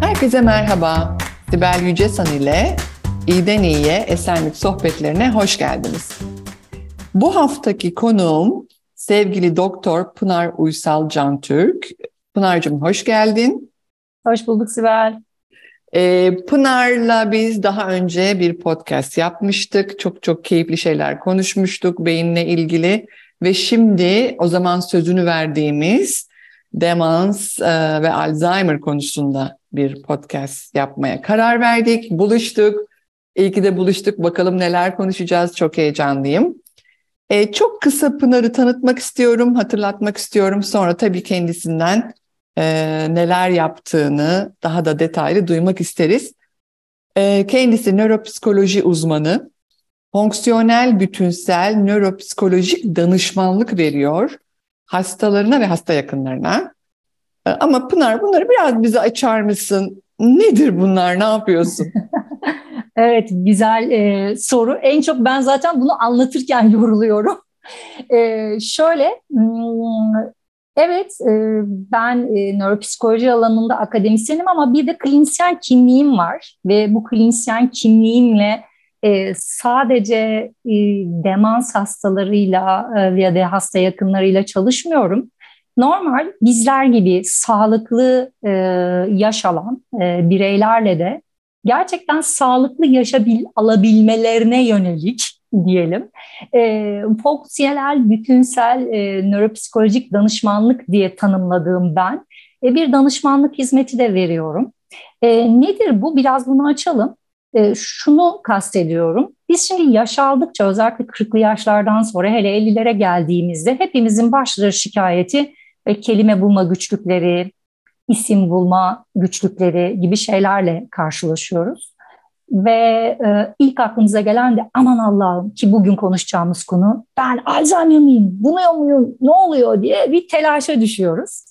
Herkese merhaba. Sibel Yücesan ile İyiden İyiye Esenlik Sohbetlerine hoş geldiniz. Bu haftaki konuğum sevgili Doktor Pınar Uysal Cantürk. Pınar'cığım hoş geldin. Hoş bulduk Sibel. Ee, Pınar'la biz daha önce bir podcast yapmıştık. Çok çok keyifli şeyler konuşmuştuk beyinle ilgili. Ve şimdi o zaman sözünü verdiğimiz demans e, ve Alzheimer konusunda bir podcast yapmaya karar verdik. Buluştuk. İyi ki de buluştuk. Bakalım neler konuşacağız. Çok heyecanlıyım. E, çok kısa Pınar'ı tanıtmak istiyorum, hatırlatmak istiyorum. Sonra tabii kendisinden e, neler yaptığını daha da detaylı duymak isteriz. E, kendisi nöropsikoloji uzmanı, fonksiyonel bütünsel nöropsikolojik danışmanlık veriyor hastalarına ve hasta yakınlarına. E, ama Pınar bunları biraz bize açar mısın? Nedir bunlar? Ne yapıyorsun? evet güzel e, soru. En çok ben zaten bunu anlatırken yoruluyorum. E, şöyle hmm, Evet, e, ben e, nöropsikoloji alanında akademisyenim ama bir de klinisyen kimliğim var ve bu klinisyen kimliğimle e, sadece demans hastalarıyla ya da hasta yakınlarıyla çalışmıyorum. Normal bizler gibi sağlıklı yaş alan bireylerle de gerçekten sağlıklı yaşabil alabilmelerine yönelik diyelim. E, fonksiyonel, bütünsel e, nöropsikolojik danışmanlık diye tanımladığım ben e, bir danışmanlık hizmeti de veriyorum. E, nedir bu? Biraz bunu açalım. E, şunu kastediyorum. Biz şimdi yaş aldıkça özellikle 40'lı yaşlardan sonra hele 50'lere geldiğimizde hepimizin başlıca şikayeti kelime bulma güçlükleri, isim bulma güçlükleri gibi şeylerle karşılaşıyoruz. Ve e, ilk aklımıza gelen de aman Allah'ım ki bugün konuşacağımız konu ben Alzheimer miyim, buluyor muyum, ne oluyor diye bir telaşa düşüyoruz.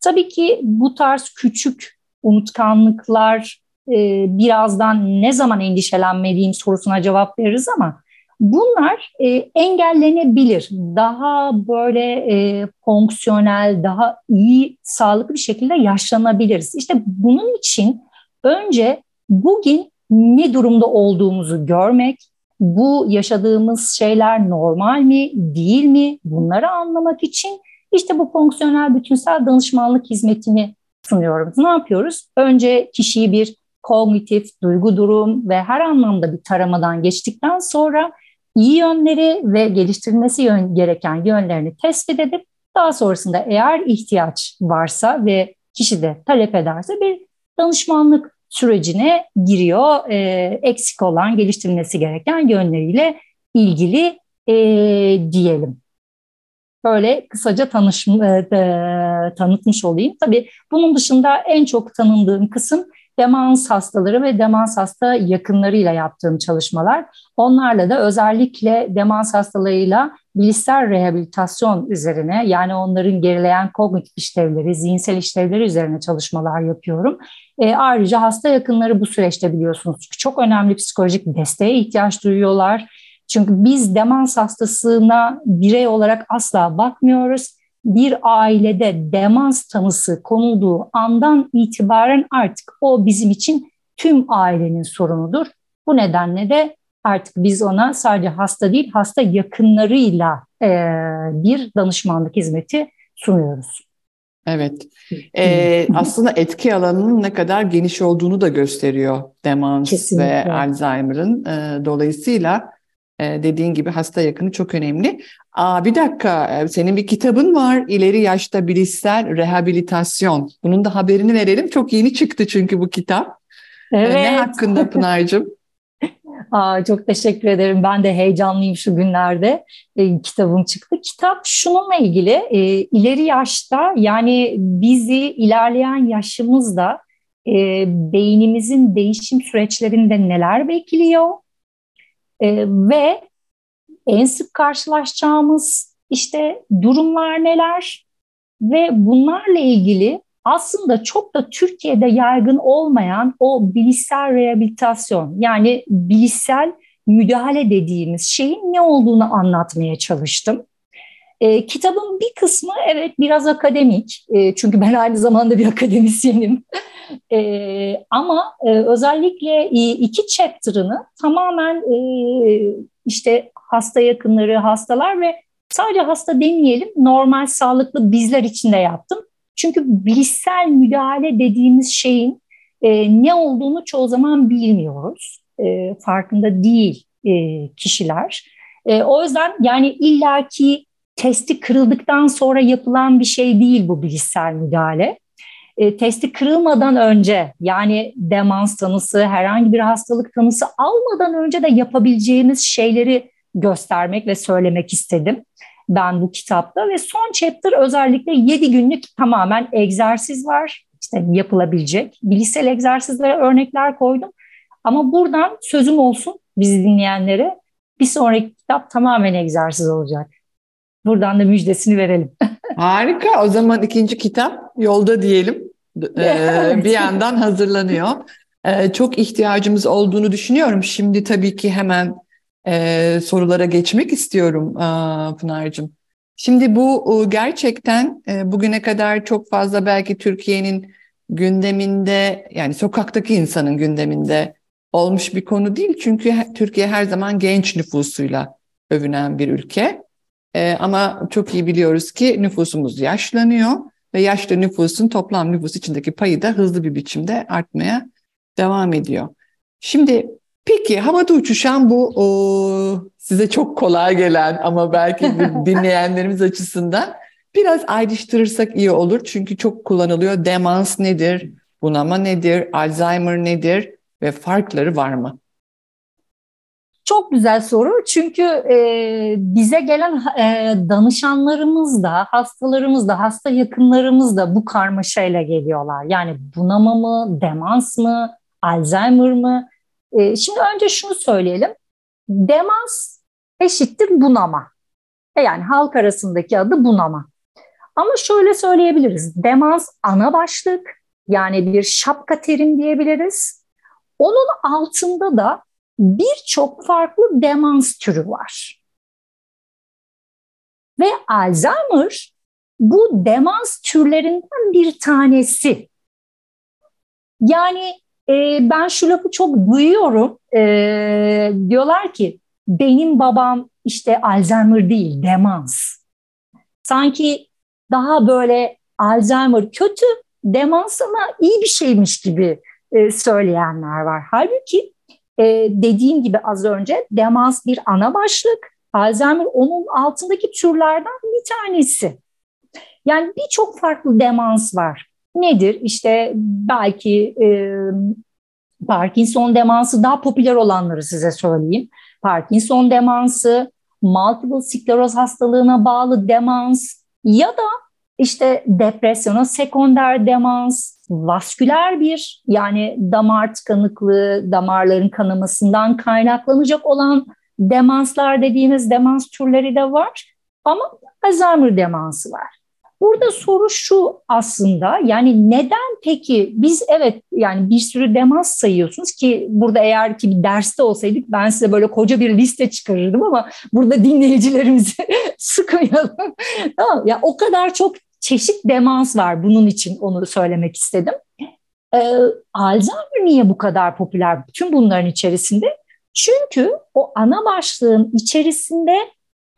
Tabii ki bu tarz küçük unutkanlıklar e, birazdan ne zaman endişelenmeliyim sorusuna cevap veririz ama bunlar e, engellenebilir. Daha böyle e, fonksiyonel, daha iyi, sağlıklı bir şekilde yaşlanabiliriz. İşte bunun için önce bugün ne durumda olduğumuzu görmek, bu yaşadığımız şeyler normal mi, değil mi bunları anlamak için işte bu fonksiyonel bütünsel danışmanlık hizmetini sunuyorum. Ne yapıyoruz? Önce kişiyi bir kognitif, duygu durum ve her anlamda bir taramadan geçtikten sonra iyi yönleri ve geliştirilmesi yön, gereken yönlerini tespit edip daha sonrasında eğer ihtiyaç varsa ve kişi de talep ederse bir danışmanlık sürecine giriyor. E, eksik olan, geliştirilmesi gereken yönleriyle ilgili e, diyelim. Böyle kısaca tanış, e, tanıtmış olayım. Tabii bunun dışında en çok tanındığım kısım demans hastaları ve demans hasta yakınlarıyla yaptığım çalışmalar. Onlarla da özellikle demans hastalarıyla bilişsel rehabilitasyon üzerine yani onların gerileyen kognitif işlevleri, zihinsel işlevleri üzerine çalışmalar yapıyorum. E, ayrıca hasta yakınları bu süreçte biliyorsunuz çok önemli psikolojik desteğe ihtiyaç duyuyorlar. Çünkü biz demans hastasına birey olarak asla bakmıyoruz. Bir ailede demans tanısı konulduğu andan itibaren artık o bizim için tüm ailenin sorunudur. Bu nedenle de artık biz ona sadece hasta değil hasta yakınlarıyla e, bir danışmanlık hizmeti sunuyoruz. Evet. Ee, aslında etki alanının ne kadar geniş olduğunu da gösteriyor demans Kesinlikle. ve Alzheimer'ın. Ee, dolayısıyla e, dediğin gibi hasta yakını çok önemli. Aa, bir dakika, e, senin bir kitabın var. İleri yaşta bilişsel rehabilitasyon. Bunun da haberini verelim. Çok yeni çıktı çünkü bu kitap. Evet. Ee, ne hakkında Pınar'cığım? Aa, çok teşekkür ederim. Ben de heyecanlıyım şu günlerde. E, kitabım çıktı. Kitap şununla ilgili. E, ileri yaşta yani bizi ilerleyen yaşımızda e, beynimizin değişim süreçlerinde neler bekliyor? E, ve en sık karşılaşacağımız işte durumlar neler? Ve bunlarla ilgili aslında çok da Türkiye'de yaygın olmayan o bilişsel rehabilitasyon yani bilişsel müdahale dediğimiz şeyin ne olduğunu anlatmaya çalıştım. E, kitabın bir kısmı evet biraz akademik e, çünkü ben aynı zamanda bir akademisyenim. E, ama e, özellikle iki chapter'ını tamamen e, işte hasta yakınları, hastalar ve sadece hasta demeyelim normal sağlıklı bizler için de yaptım. Çünkü bilişsel müdahale dediğimiz şeyin e, ne olduğunu çoğu zaman bilmiyoruz. E, farkında değil e, kişiler. E, o yüzden yani illaki testi kırıldıktan sonra yapılan bir şey değil bu bilişsel müdahale. E, testi kırılmadan önce yani demans tanısı, herhangi bir hastalık tanısı almadan önce de yapabileceğimiz şeyleri göstermek ve söylemek istedim ben bu kitapta ve son chapter özellikle 7 günlük tamamen egzersiz var. İşte yapılabilecek bilişsel egzersizlere örnekler koydum. Ama buradan sözüm olsun bizi dinleyenlere bir sonraki kitap tamamen egzersiz olacak. Buradan da müjdesini verelim. Harika. O zaman ikinci kitap yolda diyelim. Ee, bir yandan hazırlanıyor. Ee, çok ihtiyacımız olduğunu düşünüyorum. Şimdi tabii ki hemen e, sorulara geçmek istiyorum e, Pınar'cığım. Şimdi bu gerçekten e, bugüne kadar çok fazla belki Türkiye'nin gündeminde yani sokaktaki insanın gündeminde olmuş bir konu değil. Çünkü Türkiye her zaman genç nüfusuyla övünen bir ülke. E, ama çok iyi biliyoruz ki nüfusumuz yaşlanıyor ve yaşlı nüfusun toplam nüfus içindeki payı da hızlı bir biçimde artmaya devam ediyor. Şimdi peki havada uçuşan bu o, size çok kolay gelen ama belki dinleyenlerimiz açısından biraz ayrıştırırsak iyi olur. Çünkü çok kullanılıyor. Demans nedir? Bunama nedir? Alzheimer nedir? Ve farkları var mı? Çok güzel soru çünkü e, bize gelen e, danışanlarımız da, hastalarımız da, hasta yakınlarımız da bu karmaşayla geliyorlar. Yani bunama mı, demans mı, Alzheimer mı? E, şimdi önce şunu söyleyelim. Demans eşittir bunama. E yani halk arasındaki adı bunama. Ama şöyle söyleyebiliriz. Demans ana başlık yani bir şapka terim diyebiliriz. Onun altında da birçok farklı demans türü var. Ve Alzheimer bu demans türlerinden bir tanesi. Yani e, ben şu lafı çok duyuyorum. E, diyorlar ki benim babam işte Alzheimer değil demans. Sanki daha böyle Alzheimer kötü, demans ama iyi bir şeymiş gibi e, söyleyenler var. Halbuki e, dediğim gibi az önce demans bir ana başlık, Alzheimer onun altındaki türlerden bir tanesi. Yani birçok farklı demans var. Nedir? İşte belki e, Parkinson demansı daha popüler olanları size söyleyeyim. Parkinson demansı, multiple skleroz hastalığına bağlı demans ya da işte depresyona sekonder demans, vasküler bir yani damar tıkanıklığı, damarların kanamasından kaynaklanacak olan demanslar dediğimiz demans türleri de var. Ama Alzheimer demansı var. Burada soru şu aslında yani neden peki biz evet yani bir sürü demans sayıyorsunuz ki burada eğer ki bir derste olsaydık ben size böyle koca bir liste çıkarırdım ama burada dinleyicilerimizi sıkmayalım. tamam ya o kadar çok çeşit demans var bunun için onu söylemek istedim. Ee, Alzheimer niye bu kadar popüler bütün bunların içerisinde? Çünkü o ana başlığın içerisinde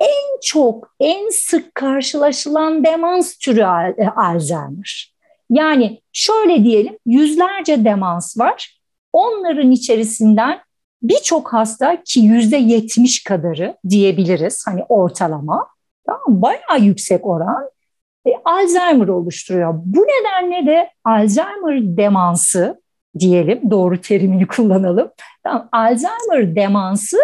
en çok, en sık karşılaşılan demans türü e, Alzheimer. Yani şöyle diyelim yüzlerce demans var. Onların içerisinden birçok hasta ki yüzde yetmiş kadarı diyebiliriz hani ortalama. Tamam, bayağı yüksek oran e, Alzheimer oluşturuyor. Bu nedenle de Alzheimer demansı diyelim doğru terimini kullanalım. Tamam, Alzheimer demansı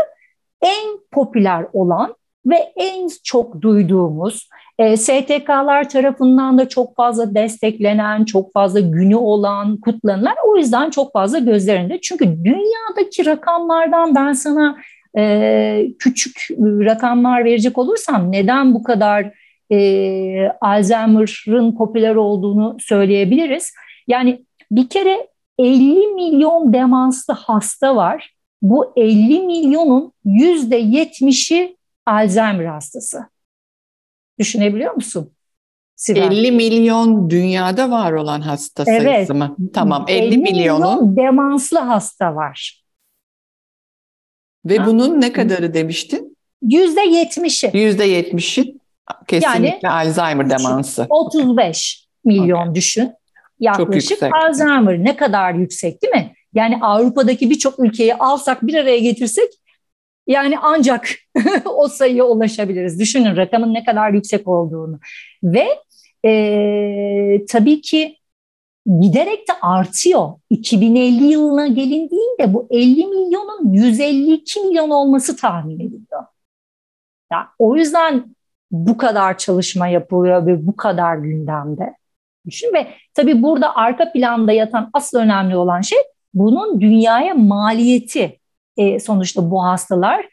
en popüler olan ve en çok duyduğumuz e, STK'lar tarafından da çok fazla desteklenen, çok fazla günü olan, kutlanılan o yüzden çok fazla gözlerinde. Çünkü dünyadaki rakamlardan ben sana e, küçük rakamlar verecek olursam neden bu kadar e, Alzheimer'ın popüler olduğunu söyleyebiliriz. Yani bir kere 50 milyon demanslı hasta var. Bu 50 milyonun %70'i Alzheimer hastası. Düşünebiliyor musun? Sibel. 50 milyon dünyada var olan hasta evet. sayısı mı? Tamam 50, 50 milyonun. Milyon demanslı hasta var. Ve ha? bunun ne kadarı demiştin? Yüzde yetmişi. Yüzde yetmişi kesinlikle yani, Alzheimer demansı. 35 milyon okay. düşün. Yaklaşık Alzheimer ne kadar yüksek değil mi? Yani Avrupa'daki birçok ülkeyi alsak bir araya getirsek yani ancak o sayıya ulaşabiliriz. Düşünün rakamın ne kadar yüksek olduğunu. Ve e, tabii ki giderek de artıyor. 2050 yılına gelindiğinde bu 50 milyonun 152 milyon olması tahmin ediliyor. Yani o yüzden bu kadar çalışma yapılıyor ve bu kadar gündemde. Düşün ve tabii burada arka planda yatan asıl önemli olan şey bunun dünyaya maliyeti. E, sonuçta bu hastalar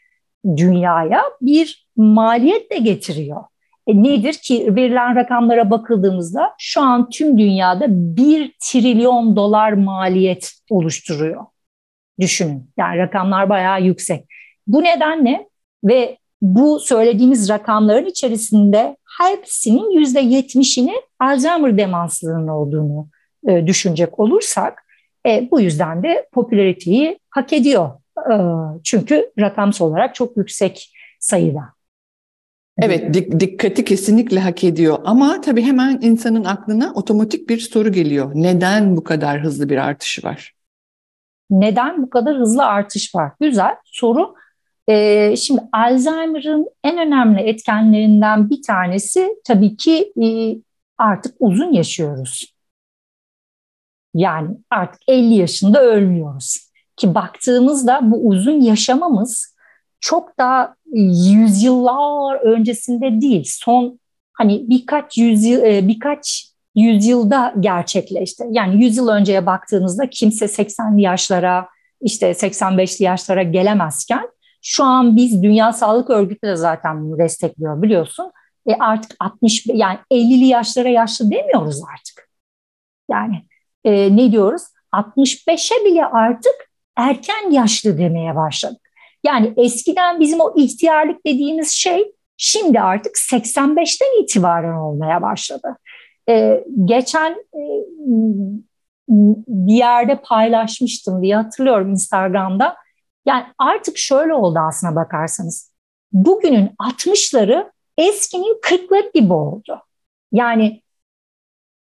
dünyaya bir maliyet de getiriyor. E, nedir ki verilen rakamlara bakıldığımızda şu an tüm dünyada bir trilyon dolar maliyet oluşturuyor. Düşünün yani rakamlar bayağı yüksek. Bu nedenle ve bu söylediğimiz rakamların içerisinde hepsinin yüzde yetmişini Alzheimer demanslığının olduğunu e, düşünecek olursak e, bu yüzden de popülariteyi hak ediyor. E, çünkü rakamsal olarak çok yüksek sayıda. Evet dik- dikkati kesinlikle hak ediyor ama tabii hemen insanın aklına otomatik bir soru geliyor. Neden bu kadar hızlı bir artış var? Neden bu kadar hızlı artış var? Güzel soru. Ee, şimdi Alzheimer'ın en önemli etkenlerinden bir tanesi tabii ki e, artık uzun yaşıyoruz. Yani artık 50 yaşında ölmüyoruz. Ki baktığımızda bu uzun yaşamamız çok daha yüzyıllar öncesinde değil. Son hani birkaç yüzyıl e, birkaç yüzyılda gerçekleşti. Yani yüzyıl önceye baktığınızda kimse 80'li yaşlara işte 85'li yaşlara gelemezken şu an biz Dünya Sağlık Örgütü de zaten bunu destekliyor biliyorsun. E artık 60 yani 50'li yaşlara yaşlı demiyoruz artık. Yani e, ne diyoruz? 65'e bile artık erken yaşlı demeye başladık. Yani eskiden bizim o ihtiyarlık dediğimiz şey şimdi artık 85'ten itibaren olmaya başladı. Ee, geçen e, bir yerde paylaşmıştım diye hatırlıyorum Instagram'da. Yani artık şöyle oldu aslına bakarsanız. Bugünün 60'ları eskinin 40'ları gibi oldu. Yani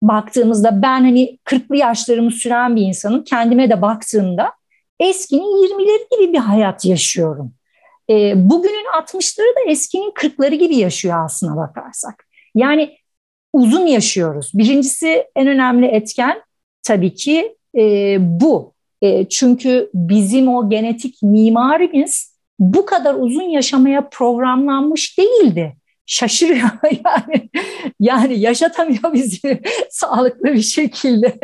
baktığımızda ben hani 40'lı yaşlarımı süren bir insanım. Kendime de baktığımda eskinin 20'leri gibi bir hayat yaşıyorum. E, bugünün 60'ları da eskinin 40'ları gibi yaşıyor aslına bakarsak. Yani uzun yaşıyoruz. Birincisi en önemli etken tabii ki e, bu. E, çünkü bizim o genetik mimarimiz bu kadar uzun yaşamaya programlanmış değildi şaşırıyor yani yani yaşatamıyor bizi sağlıklı bir şekilde.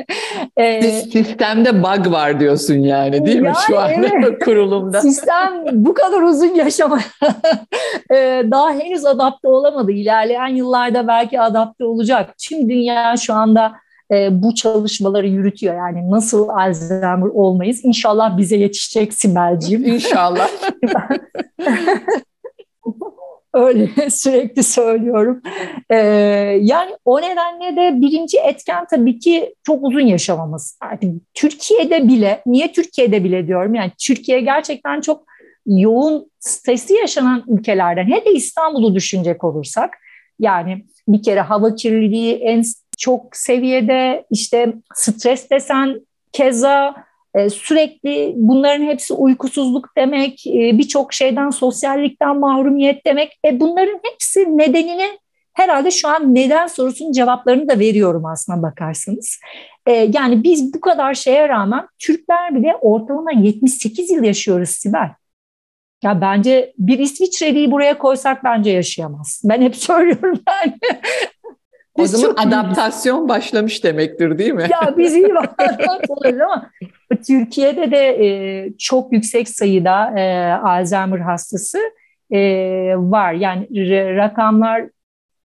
Ee, Sistemde bug var diyorsun yani değil yani mi şu an evet, kurulumda? Sistem bu kadar uzun yaşama ee, daha henüz adapte olamadı. İlerleyen yıllarda belki adapte olacak. Tüm dünya şu anda e, bu çalışmaları yürütüyor. Yani nasıl Alzheimer olmayız? İnşallah bize yetişecek Sibel'ciğim. İnşallah. Öyle sürekli söylüyorum. Ee, yani o nedenle de birinci etken tabii ki çok uzun yaşamamız. Yani Türkiye'de bile, niye Türkiye'de bile diyorum yani Türkiye gerçekten çok yoğun stresli yaşanan ülkelerden. Hele İstanbul'u düşünecek olursak yani bir kere hava kirliliği en çok seviyede işte stres desen keza sürekli bunların hepsi uykusuzluk demek, e, birçok şeyden sosyallikten mahrumiyet demek. E, bunların hepsi nedenini herhalde şu an neden sorusunun cevaplarını da veriyorum aslına bakarsanız. E, yani biz bu kadar şeye rağmen Türkler bile ortalama 78 yıl yaşıyoruz Sibel. Ya bence bir İsviçreli'yi buraya koysak bence yaşayamaz. Ben hep söylüyorum yani. O zaman adaptasyon iyiyiz. başlamış demektir değil mi? Ya biz iyi adaptasyon ama Türkiye'de de e, çok yüksek sayıda e, Alzheimer hastası e, var. Yani rakamlar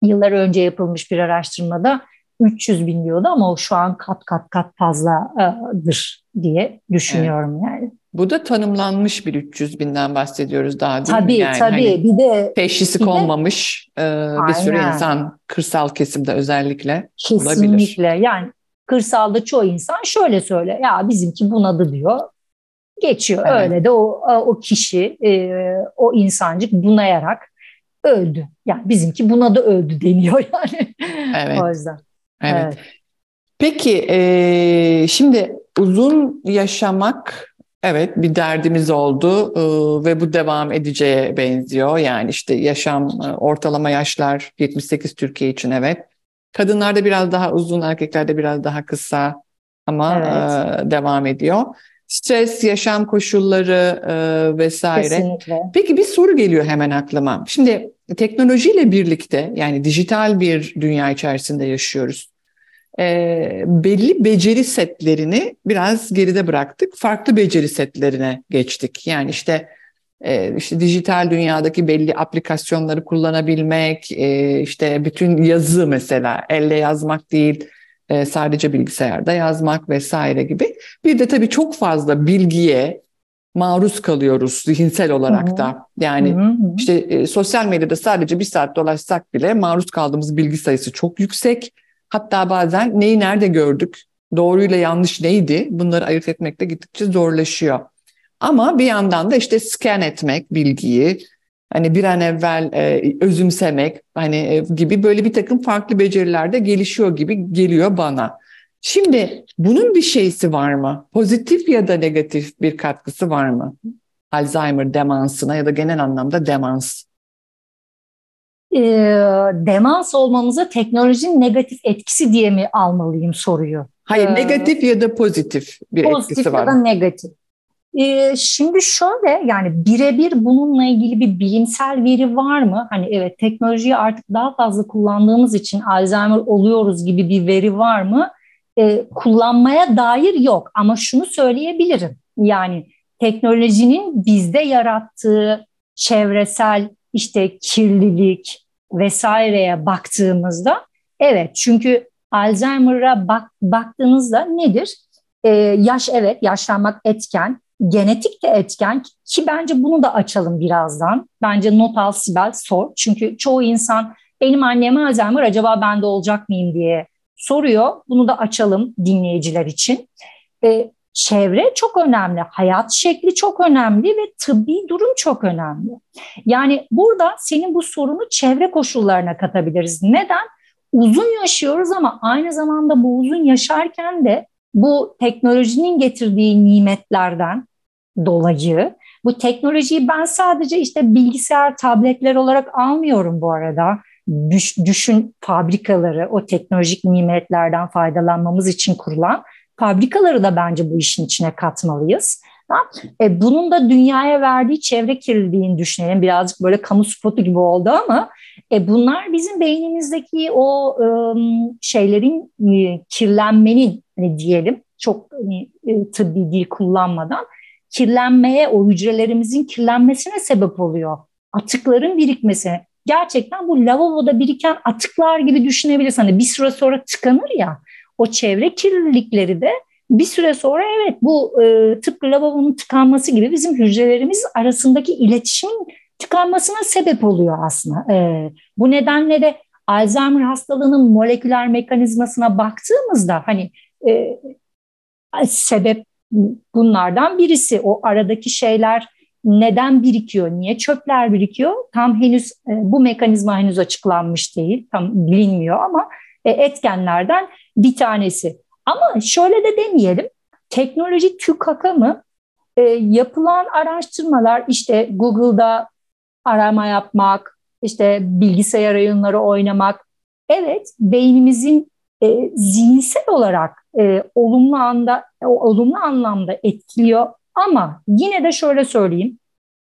yıllar önce yapılmış bir araştırmada 300 bin diyordu ama o şu an kat kat kat fazladır diye düşünüyorum evet. yani. Bu da tanımlanmış bir 300 binden bahsediyoruz daha değil tabii, mi? Yani tabii hani bir de teşhisi bir konmamış de, e, bir sürü insan kırsal kesimde özellikle Kesinlikle. olabilir. Yani kırsalda çoğu insan şöyle söyle ya bizimki bunadı diyor. Geçiyor. Evet. Öyle de o o kişi e, o insancık bunayarak öldü. Yani bizimki buna da öldü deniyor yani. Evet. o yüzden. Evet. evet. Peki e, şimdi uzun yaşamak evet bir derdimiz oldu e, ve bu devam edeceğe benziyor. Yani işte yaşam e, ortalama yaşlar 78 Türkiye için evet. Kadınlarda biraz daha uzun, erkeklerde biraz daha kısa ama evet. e, devam ediyor. Stres, yaşam koşulları vesaire. Kesinlikle. Peki bir soru geliyor hemen aklıma. Şimdi teknolojiyle birlikte yani dijital bir dünya içerisinde yaşıyoruz e, belli beceri setlerini biraz geride bıraktık. Farklı beceri setlerine geçtik. Yani işte e, işte dijital dünyadaki belli aplikasyonları kullanabilmek, e, işte bütün yazı mesela elle yazmak değil, e, sadece bilgisayarda yazmak vesaire gibi. Bir de tabii çok fazla bilgiye maruz kalıyoruz zihinsel olarak da. Yani hı hı. işte e, sosyal medyada sadece bir saat dolaşsak bile maruz kaldığımız bilgi sayısı çok yüksek Hatta bazen neyi nerede gördük, doğruyla yanlış neydi bunları ayırt etmekte gittikçe zorlaşıyor. Ama bir yandan da işte scan etmek bilgiyi, hani bir an evvel e, özümsemek hani e, gibi böyle bir takım farklı beceriler de gelişiyor gibi geliyor bana. Şimdi bunun bir şeysi var mı? Pozitif ya da negatif bir katkısı var mı? Alzheimer demansına ya da genel anlamda demans e, demans olmamıza teknolojinin negatif etkisi diye mi almalıyım soruyu? Hayır, ee, negatif ya da pozitif bir pozitif etkisi var. Pozitif ya da negatif. Ee, şimdi şöyle yani birebir bununla ilgili bir bilimsel veri var mı? Hani evet teknolojiyi artık daha fazla kullandığımız için Alzheimer oluyoruz gibi bir veri var mı? Ee, kullanmaya dair yok ama şunu söyleyebilirim. Yani teknolojinin bizde yarattığı çevresel işte kirlilik vesaireye baktığımızda evet çünkü Alzheimer'a bak, baktığınızda nedir? Ee, yaş evet yaşlanmak etken, genetik de etken ki bence bunu da açalım birazdan. Bence not al Sibel sor. Çünkü çoğu insan benim anneme Alzheimer acaba ben de olacak mıyım diye soruyor. Bunu da açalım dinleyiciler için. Ee, çevre çok önemli, hayat şekli çok önemli ve tıbbi durum çok önemli. Yani burada senin bu sorunu çevre koşullarına katabiliriz. Neden? Uzun yaşıyoruz ama aynı zamanda bu uzun yaşarken de bu teknolojinin getirdiği nimetlerden dolayı bu teknolojiyi ben sadece işte bilgisayar, tabletler olarak almıyorum bu arada. Düş, düşün fabrikaları o teknolojik nimetlerden faydalanmamız için kurulan fabrikaları da bence bu işin içine katmalıyız. E, bunun da dünyaya verdiği çevre kirliliğini düşünelim. Birazcık böyle kamu spotu gibi oldu ama e, bunlar bizim beynimizdeki o şeylerin e, kirlenmenin hani diyelim çok hani, e, tıbbi dil kullanmadan kirlenmeye, o hücrelerimizin kirlenmesine sebep oluyor. Atıkların birikmesine. Gerçekten bu lavaboda biriken atıklar gibi düşünebilirsin. Hani bir süre sonra tıkanır ya o çevre kirlilikleri de bir süre sonra evet bu e, tıpkı lavabonun tıkanması gibi bizim hücrelerimiz arasındaki iletişimin tıkanmasına sebep oluyor aslında. E, bu nedenle de Alzheimer hastalığının moleküler mekanizmasına baktığımızda hani e, sebep bunlardan birisi. O aradaki şeyler neden birikiyor, niye çöpler birikiyor? Tam henüz e, bu mekanizma henüz açıklanmış değil, tam bilinmiyor ama etkenlerden bir tanesi. Ama şöyle de demeyelim, teknoloji TÜKAK'a mı? E, yapılan araştırmalar işte Google'da arama yapmak, işte bilgisayar oyunları oynamak, evet beynimizin e, zihinsel olarak e, olumlu anda olumlu anlamda etkiliyor ama yine de şöyle söyleyeyim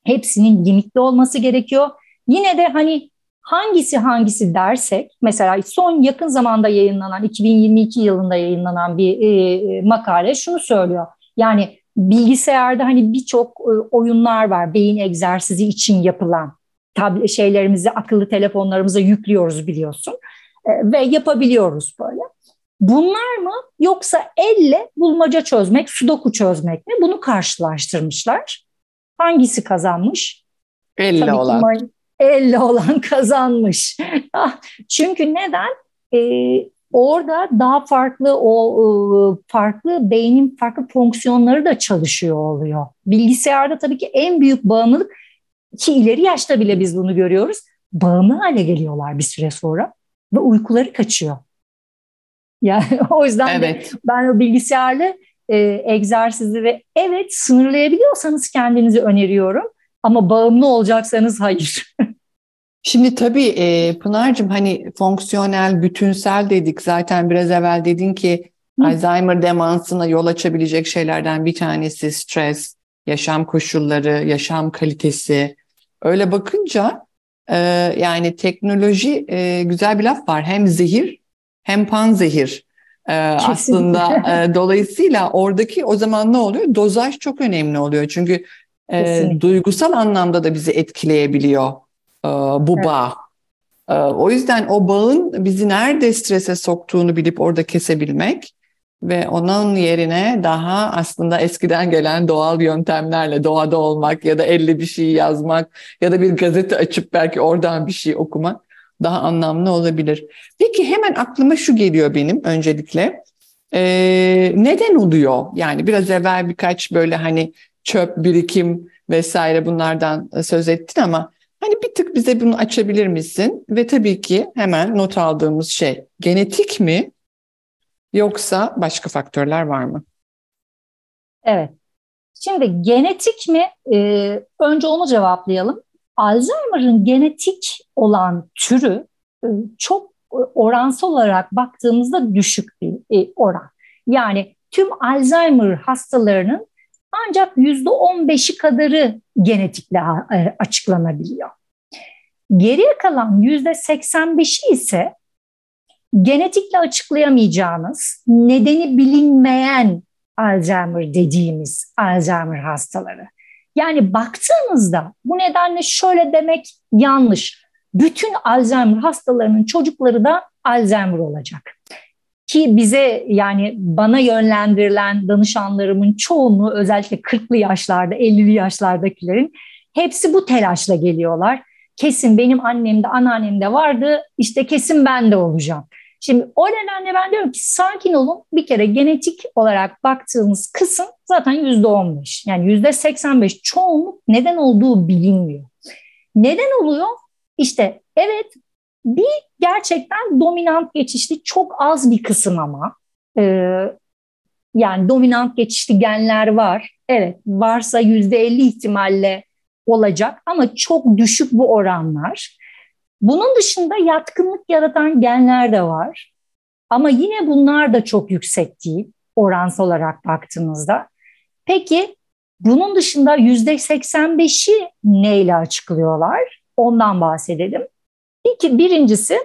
hepsinin limitli olması gerekiyor. Yine de hani hangisi hangisi dersek mesela son yakın zamanda yayınlanan 2022 yılında yayınlanan bir e, makale şunu söylüyor. Yani bilgisayarda hani birçok e, oyunlar var beyin egzersizi için yapılan tablet şeylerimizi akıllı telefonlarımıza yüklüyoruz biliyorsun e, ve yapabiliyoruz böyle. Bunlar mı yoksa elle bulmaca çözmek, sudoku çözmek mi? Bunu karşılaştırmışlar. Hangisi kazanmış? Elle Tabii olan. Elle olan kazanmış. Ah, çünkü neden? Ee, orada daha farklı o farklı beynin farklı fonksiyonları da çalışıyor oluyor. Bilgisayarda tabii ki en büyük bağımlılık ki ileri yaşta bile biz bunu görüyoruz. Bağımlı hale geliyorlar bir süre sonra ve uykuları kaçıyor. Yani o yüzden evet. de ben o bilgisayarlı e, egzersizi ve evet sınırlayabiliyorsanız kendinizi öneriyorum ama bağımlı olacaksanız hayır. Şimdi tabii e, Pınar'cığım hani fonksiyonel, bütünsel dedik. Zaten biraz evvel dedin ki Hı. Alzheimer demansına yol açabilecek şeylerden bir tanesi stres, yaşam koşulları, yaşam kalitesi. Öyle bakınca e, yani teknoloji e, güzel bir laf var. Hem zehir hem panzehir. E, aslında e, dolayısıyla oradaki o zaman ne oluyor? Dozaj çok önemli oluyor. Çünkü e, duygusal anlamda da bizi etkileyebiliyor e, bu evet. bağ. E, o yüzden o bağın bizi nerede strese soktuğunu bilip orada kesebilmek ve onun yerine daha aslında eskiden gelen doğal yöntemlerle doğada olmak ya da elle bir şey yazmak ya da bir gazete açıp belki oradan bir şey okumak daha anlamlı olabilir. Peki hemen aklıma şu geliyor benim öncelikle. Ee, neden oluyor? Yani biraz evvel birkaç böyle hani çöp birikim vesaire bunlardan söz ettin ama hani bir tık bize bunu açabilir misin? Ve tabii ki hemen not aldığımız şey genetik mi yoksa başka faktörler var mı? Evet. Şimdi genetik mi? Ee, önce onu cevaplayalım. Alzheimer'ın genetik olan türü e, çok oransal olarak baktığımızda düşük bir e, oran. Yani tüm Alzheimer hastalarının ancak yüzde on beşi kadarı genetikle e, açıklanabiliyor. Geriye kalan yüzde seksen beşi ise genetikle açıklayamayacağınız, nedeni bilinmeyen Alzheimer dediğimiz Alzheimer hastaları. Yani baktığınızda bu nedenle şöyle demek yanlış. Bütün Alzheimer hastalarının çocukları da Alzheimer olacak. Ki bize yani bana yönlendirilen danışanlarımın çoğunu özellikle 40'lı yaşlarda, 50'li yaşlardakilerin hepsi bu telaşla geliyorlar. Kesin benim annem de anneannem de vardı işte kesin ben de olacağım. Şimdi o nedenle ben diyorum ki sakin olun. Bir kere genetik olarak baktığımız kısım zaten yüzde on beş. Yani yüzde seksen beş çoğunluk neden olduğu bilinmiyor. Neden oluyor? İşte evet bir gerçekten dominant geçişli çok az bir kısım ama e, yani dominant geçişli genler var. Evet varsa yüzde elli ihtimalle olacak ama çok düşük bu oranlar. Bunun dışında yatkınlık yaratan genler de var. Ama yine bunlar da çok yüksek değil oransal olarak baktığımızda. Peki bunun dışında yüzde 85'i neyle açıklıyorlar? Ondan bahsedelim. İki, birincisi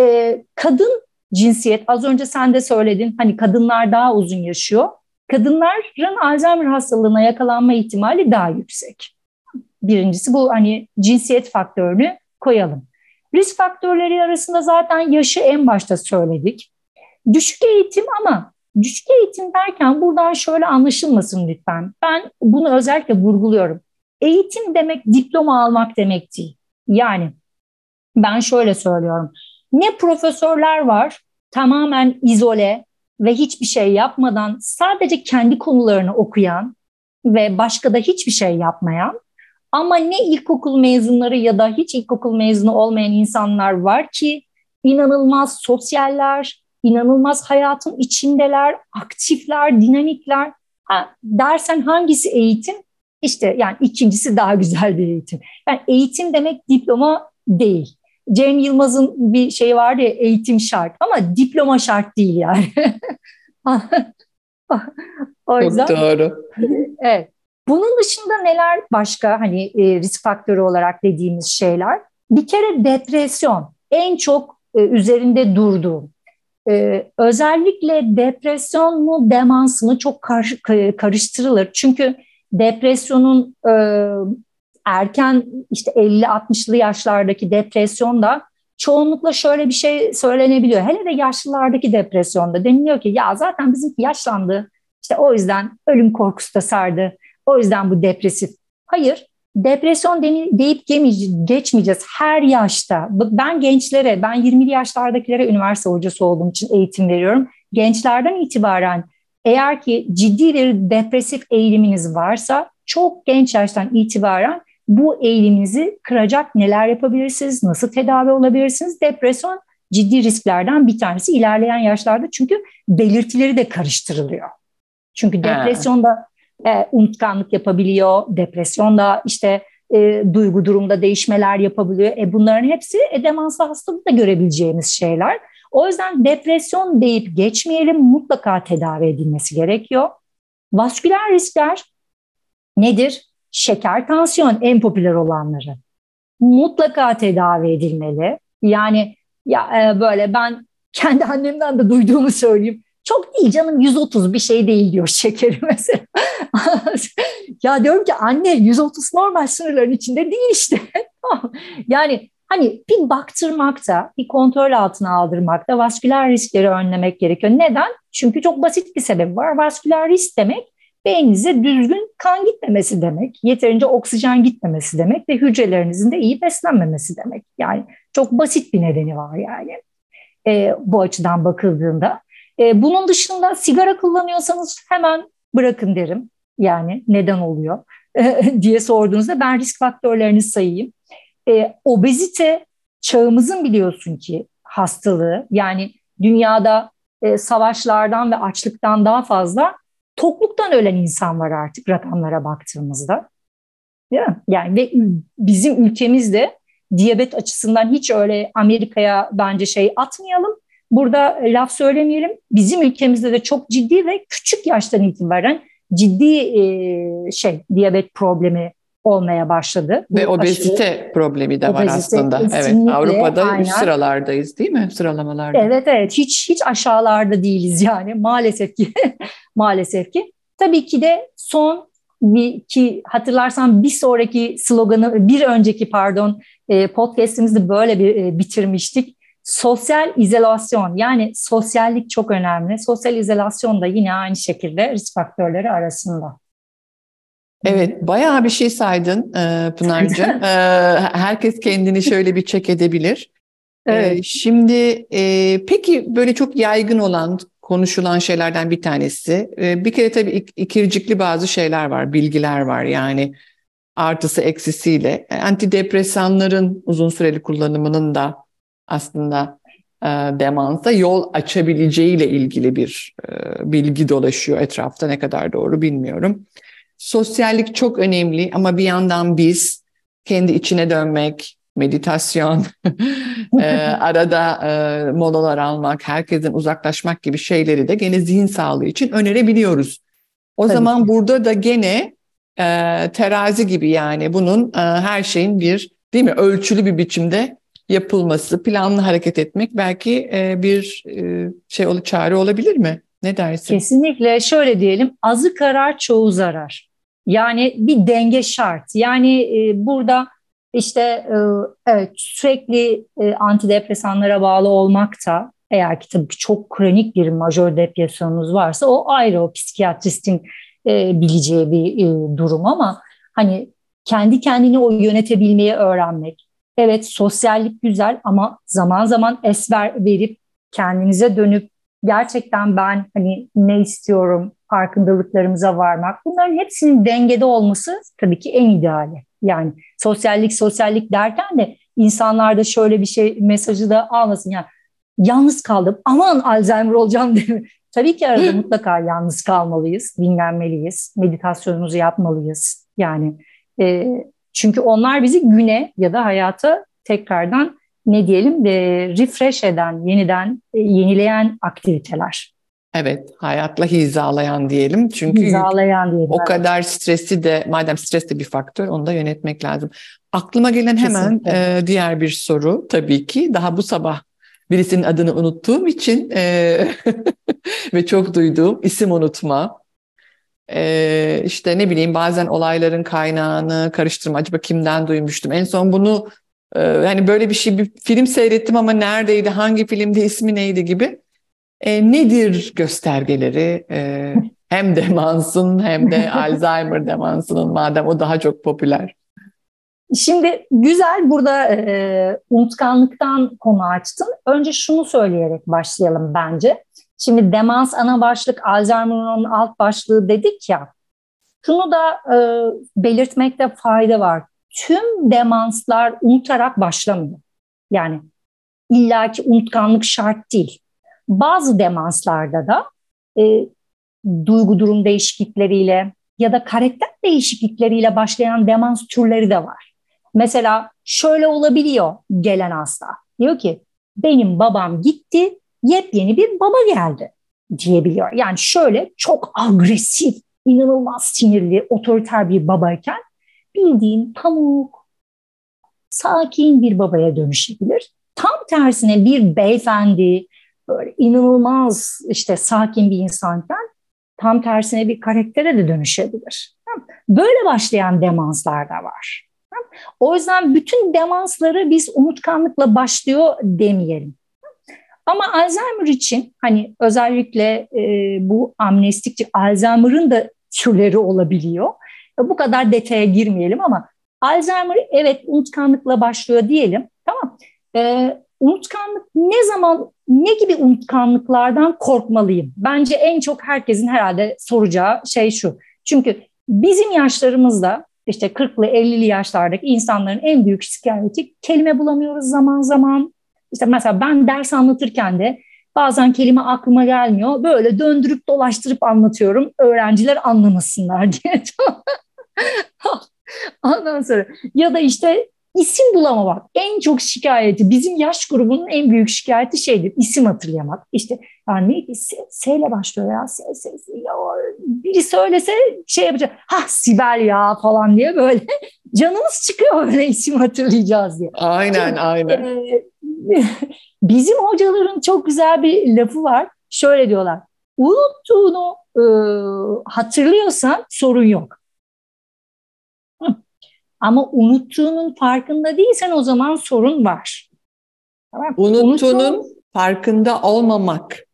e, kadın cinsiyet. Az önce sen de söyledin hani kadınlar daha uzun yaşıyor. Kadınların Alzheimer hastalığına yakalanma ihtimali daha yüksek. Birincisi bu hani cinsiyet faktörünü koyalım. Risk faktörleri arasında zaten yaşı en başta söyledik. Düşük eğitim ama düşük eğitim derken buradan şöyle anlaşılmasın lütfen. Ben bunu özellikle vurguluyorum. Eğitim demek diploma almak demek değil. Yani ben şöyle söylüyorum. Ne profesörler var tamamen izole ve hiçbir şey yapmadan sadece kendi konularını okuyan ve başka da hiçbir şey yapmayan ama ne ilkokul mezunları ya da hiç ilkokul mezunu olmayan insanlar var ki inanılmaz sosyaller, inanılmaz hayatın içindeler, aktifler, dinamikler. Ha, dersen hangisi eğitim? İşte yani ikincisi daha güzel bir eğitim. Yani eğitim demek diploma değil. Cem Yılmaz'ın bir şey vardı ya eğitim şart ama diploma şart değil yani. o yüzden, Çok doğru. Evet. Bunun dışında neler başka hani e, risk faktörü olarak dediğimiz şeyler? Bir kere depresyon en çok e, üzerinde durduğum. E, özellikle depresyon mu demans mı çok karıştırılır. Çünkü depresyonun erken işte 50-60'lı yaşlardaki depresyon da çoğunlukla şöyle bir şey söylenebiliyor. Hele de yaşlılardaki depresyonda deniliyor ki ya zaten bizimki yaşlandı. İşte o yüzden ölüm korkusu da sardı. O yüzden bu depresif. Hayır, depresyon deyip geçmeyeceğiz her yaşta. Ben gençlere, ben 20'li yaşlardakilere üniversite hocası olduğum için eğitim veriyorum. Gençlerden itibaren eğer ki ciddi bir depresif eğiliminiz varsa çok genç yaştan itibaren bu eğiliminizi kıracak neler yapabilirsiniz, nasıl tedavi olabilirsiniz? Depresyon ciddi risklerden bir tanesi ilerleyen yaşlarda çünkü belirtileri de karıştırılıyor. Çünkü depresyonda e, unutkanlık yapabiliyor, depresyonda işte e, duygu durumda değişmeler yapabiliyor. E, bunların hepsi e, demanslı hastalıkta görebileceğimiz şeyler. O yüzden depresyon deyip geçmeyelim mutlaka tedavi edilmesi gerekiyor. Vasküler riskler nedir? Şeker, tansiyon en popüler olanları. Mutlaka tedavi edilmeli. Yani ya e, böyle ben kendi annemden de duyduğumu söyleyeyim. Çok değil canım 130 bir şey değil diyor şekeri mesela. ya diyorum ki anne 130 normal sınırların içinde değil işte. yani hani bir baktırmakta, bir kontrol altına aldırmakta vasküler riskleri önlemek gerekiyor. Neden? Çünkü çok basit bir sebep var. Vasküler risk demek beyninize düzgün kan gitmemesi demek, yeterince oksijen gitmemesi demek ve hücrelerinizin de iyi beslenmemesi demek. Yani çok basit bir nedeni var yani e, bu açıdan bakıldığında. E, bunun dışında sigara kullanıyorsanız hemen bırakın derim. Yani neden oluyor diye sorduğunuzda ben risk faktörlerini sayayım. E, obezite çağımızın biliyorsun ki hastalığı yani dünyada e, savaşlardan ve açlıktan daha fazla tokluktan ölen insan var artık rakamlara baktığımızda. Değil mi? Yani ve bizim ülkemizde diyabet açısından hiç öyle Amerika'ya bence şey atmayalım. Burada laf söylemeyelim. Bizim ülkemizde de çok ciddi ve küçük yaştan itibaren ciddi şey diyabet problemi olmaya başladı. Ve Bu obezite aşırı, problemi de var aslında. Evet, Avrupa'da aynen. üst sıralardayız değil mi sıralamalarda? Evet evet hiç hiç aşağılarda değiliz yani maalesef ki maalesef ki. Tabii ki de son bir, ki hatırlarsan bir sonraki sloganı bir önceki pardon e, podcast'imizi böyle bir e, bitirmiştik. Sosyal izolasyon yani sosyallik çok önemli. Sosyal izolasyon da yine aynı şekilde risk faktörleri arasında. Evet, bayağı bir şey saydın e, Pınar'cığım. e, herkes kendini şöyle bir çek edebilir. E, evet. Şimdi peki böyle çok yaygın olan, konuşulan şeylerden bir tanesi. Bir kere tabii ik- ikircikli bazı şeyler var, bilgiler var. Yani artısı eksisiyle. Antidepresanların uzun süreli kullanımının da aslında demansa yol açabileceğiyle ilgili bir bilgi dolaşıyor etrafta. Ne kadar doğru bilmiyorum. Sosyallik çok önemli ama bir yandan biz kendi içine dönmek, meditasyon, e, arada e, molalar almak, herkesten uzaklaşmak gibi şeyleri de gene zihin sağlığı için önerebiliyoruz. O Tabii zaman ki. burada da gene e, terazi gibi yani bunun e, her şeyin bir değil mi ölçülü bir biçimde yapılması, planlı hareket etmek belki e, bir e, şey çare olabilir mi? Ne dersin? Kesinlikle şöyle diyelim azı karar çoğu zarar. Yani bir denge şart. Yani e, burada işte e, evet sürekli e, antidepresanlara bağlı olmak da eğer ki tabii çok kronik bir majör depresyonunuz varsa o ayrı o psikiyatristin e, bileceği bir e, durum ama hani kendi kendini o yönetebilmeyi öğrenmek. Evet sosyallik güzel ama zaman zaman esver verip kendinize dönüp gerçekten ben hani ne istiyorum farkındalıklarımıza varmak. Bunların hepsinin dengede olması tabii ki en ideali. Yani sosyallik sosyallik derken de insanlarda şöyle bir şey mesajı da almasın. Yani yalnız kaldım aman Alzheimer olacağım diye. Tabii ki arada mutlaka yalnız kalmalıyız, dinlenmeliyiz, meditasyonumuzu yapmalıyız. Yani e, çünkü onlar bizi güne ya da hayata tekrardan ne diyelim e, refresh eden, yeniden e, yenileyen aktiviteler. Evet, hayatla hizalayan diyelim. Çünkü hizalayan diyelim, o kadar stresi de, madem stres de bir faktör, onu da yönetmek lazım. Aklıma gelen hemen e, diğer bir soru tabii ki. Daha bu sabah birisinin adını unuttuğum için e, ve çok duyduğum isim unutma. E, işte ne bileyim bazen olayların kaynağını karıştırma. Acaba kimden duymuştum? En son bunu Ee, hani böyle bir şey bir film seyrettim ama neredeydi, hangi filmde, ismi neydi gibi. E, nedir göstergeleri? E, hem demansın hem de Alzheimer demansının madem o daha çok popüler. Şimdi güzel burada e, unutkanlıktan konu açtın. Önce şunu söyleyerek başlayalım bence. Şimdi demans ana başlık, Alzheimer'ın alt başlığı dedik ya. Şunu da e, belirtmekte fayda var. Tüm demanslar unutarak başlamıyor. Yani illaki unutkanlık şart değil. Bazı demanslarda da e, duygu durum değişiklikleriyle ya da karakter değişiklikleriyle başlayan demans türleri de var. Mesela şöyle olabiliyor gelen hasta. Diyor ki benim babam gitti, yepyeni bir baba geldi diyebiliyor. Yani şöyle çok agresif, inanılmaz sinirli, otoriter bir babayken bildiğin pamuk, sakin bir babaya dönüşebilir. Tam tersine bir beyefendi, böyle inanılmaz işte sakin bir insanken tam tersine bir karaktere de dönüşebilir. Böyle başlayan demanslar da var. O yüzden bütün demansları biz unutkanlıkla başlıyor demeyelim. Ama Alzheimer için hani özellikle e, bu amnestikçi Alzheimer'ın da türleri olabiliyor. Bu kadar detaya girmeyelim ama Alzheimer evet unutkanlıkla başlıyor diyelim. Tamam. E, unutkanlık ne zaman ne gibi unutkanlıklardan korkmalıyım? Bence en çok herkesin herhalde soracağı şey şu. Çünkü bizim yaşlarımızda işte 40'lı 50'li yaşlardaki insanların en büyük şikayeti kelime bulamıyoruz zaman zaman. İşte mesela ben ders anlatırken de bazen kelime aklıma gelmiyor. Böyle döndürüp dolaştırıp anlatıyorum. Öğrenciler anlamasınlar diye. Ondan sonra ya da işte isim bulamamak en çok şikayeti bizim yaş grubunun en büyük şikayeti şeydir isim hatırlayamak. İşte yani neydi S, S ile başlıyor ya, S, S, S, ya biri söylese şey yapacak ha Sibel ya falan diye böyle canımız çıkıyor böyle isim hatırlayacağız diye. Aynen Çünkü, aynen. E, bizim hocaların çok güzel bir lafı var şöyle diyorlar unuttuğunu e, hatırlıyorsan sorun yok. Ama unuttuğunun farkında değilsen o zaman sorun var. Tamam. Unuttuğunun Unuttuğun, farkında olmamak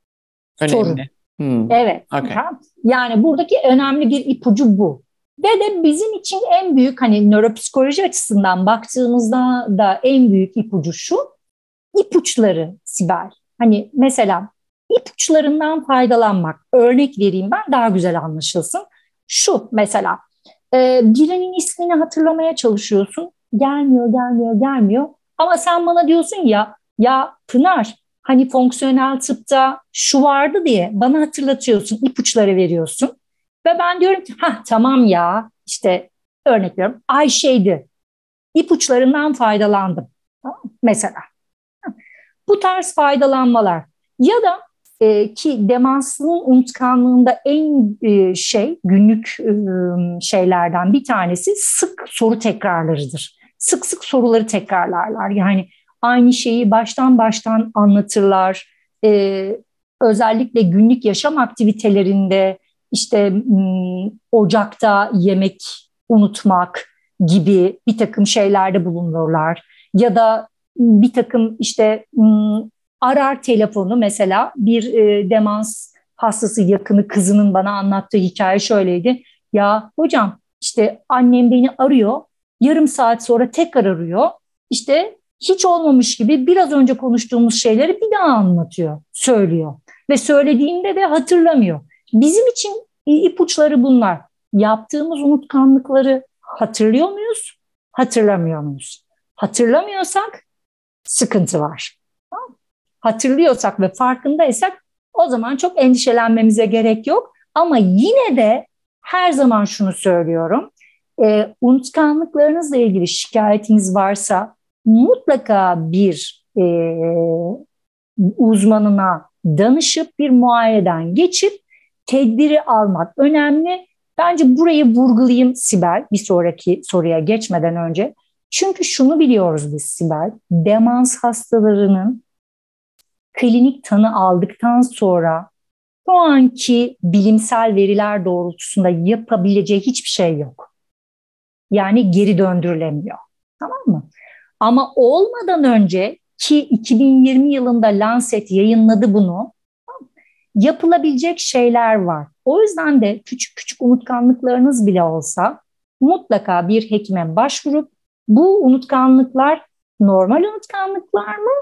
önemli. Sorun. Hmm. Evet. Okay. Tamam. Yani buradaki önemli bir ipucu bu. Ve de bizim için en büyük hani nöropsikoloji açısından baktığımızda da en büyük ipucu şu. İpuçları Sibel. Hani mesela ipuçlarından faydalanmak. Örnek vereyim ben daha güzel anlaşılsın. Şu mesela e, birinin ismini hatırlamaya çalışıyorsun. Gelmiyor, gelmiyor, gelmiyor. Ama sen bana diyorsun ya, ya Pınar hani fonksiyonel tıpta şu vardı diye bana hatırlatıyorsun, ipuçları veriyorsun. Ve ben diyorum ki ha tamam ya işte örnek veriyorum Ayşe'ydi. İpuçlarından faydalandım. Tamam, mesela. Bu tarz faydalanmalar. Ya da e, ki demansının unutkanlığında en e, şey günlük e, şeylerden bir tanesi sık soru tekrarlarıdır. Sık sık soruları tekrarlarlar. Yani aynı şeyi baştan baştan anlatırlar. E, özellikle günlük yaşam aktivitelerinde işte m, ocakta yemek unutmak gibi bir takım şeylerde bulunurlar. Ya da bir takım işte arar telefonu mesela bir e, demans hastası yakını kızının bana anlattığı hikaye şöyleydi. Ya hocam işte annem beni arıyor yarım saat sonra tekrar arıyor. İşte hiç olmamış gibi biraz önce konuştuğumuz şeyleri bir daha anlatıyor, söylüyor. Ve söylediğinde de hatırlamıyor. Bizim için ipuçları bunlar. Yaptığımız unutkanlıkları hatırlıyor muyuz? Hatırlamıyor muyuz? Hatırlamıyorsak sıkıntı var hatırlıyorsak ve farkındaysak o zaman çok endişelenmemize gerek yok. Ama yine de her zaman şunu söylüyorum. E, unutkanlıklarınızla ilgili şikayetiniz varsa mutlaka bir e, uzmanına danışıp bir muayeneden geçip tedbiri almak önemli. Bence burayı vurgulayayım Sibel bir sonraki soruya geçmeden önce. Çünkü şunu biliyoruz biz Sibel, demans hastalarının klinik tanı aldıktan sonra şu anki bilimsel veriler doğrultusunda yapabileceği hiçbir şey yok. Yani geri döndürülemiyor. Tamam mı? Ama olmadan önce ki 2020 yılında Lancet yayınladı bunu. Yapılabilecek şeyler var. O yüzden de küçük küçük unutkanlıklarınız bile olsa mutlaka bir hekime başvurup bu unutkanlıklar normal unutkanlıklar mı,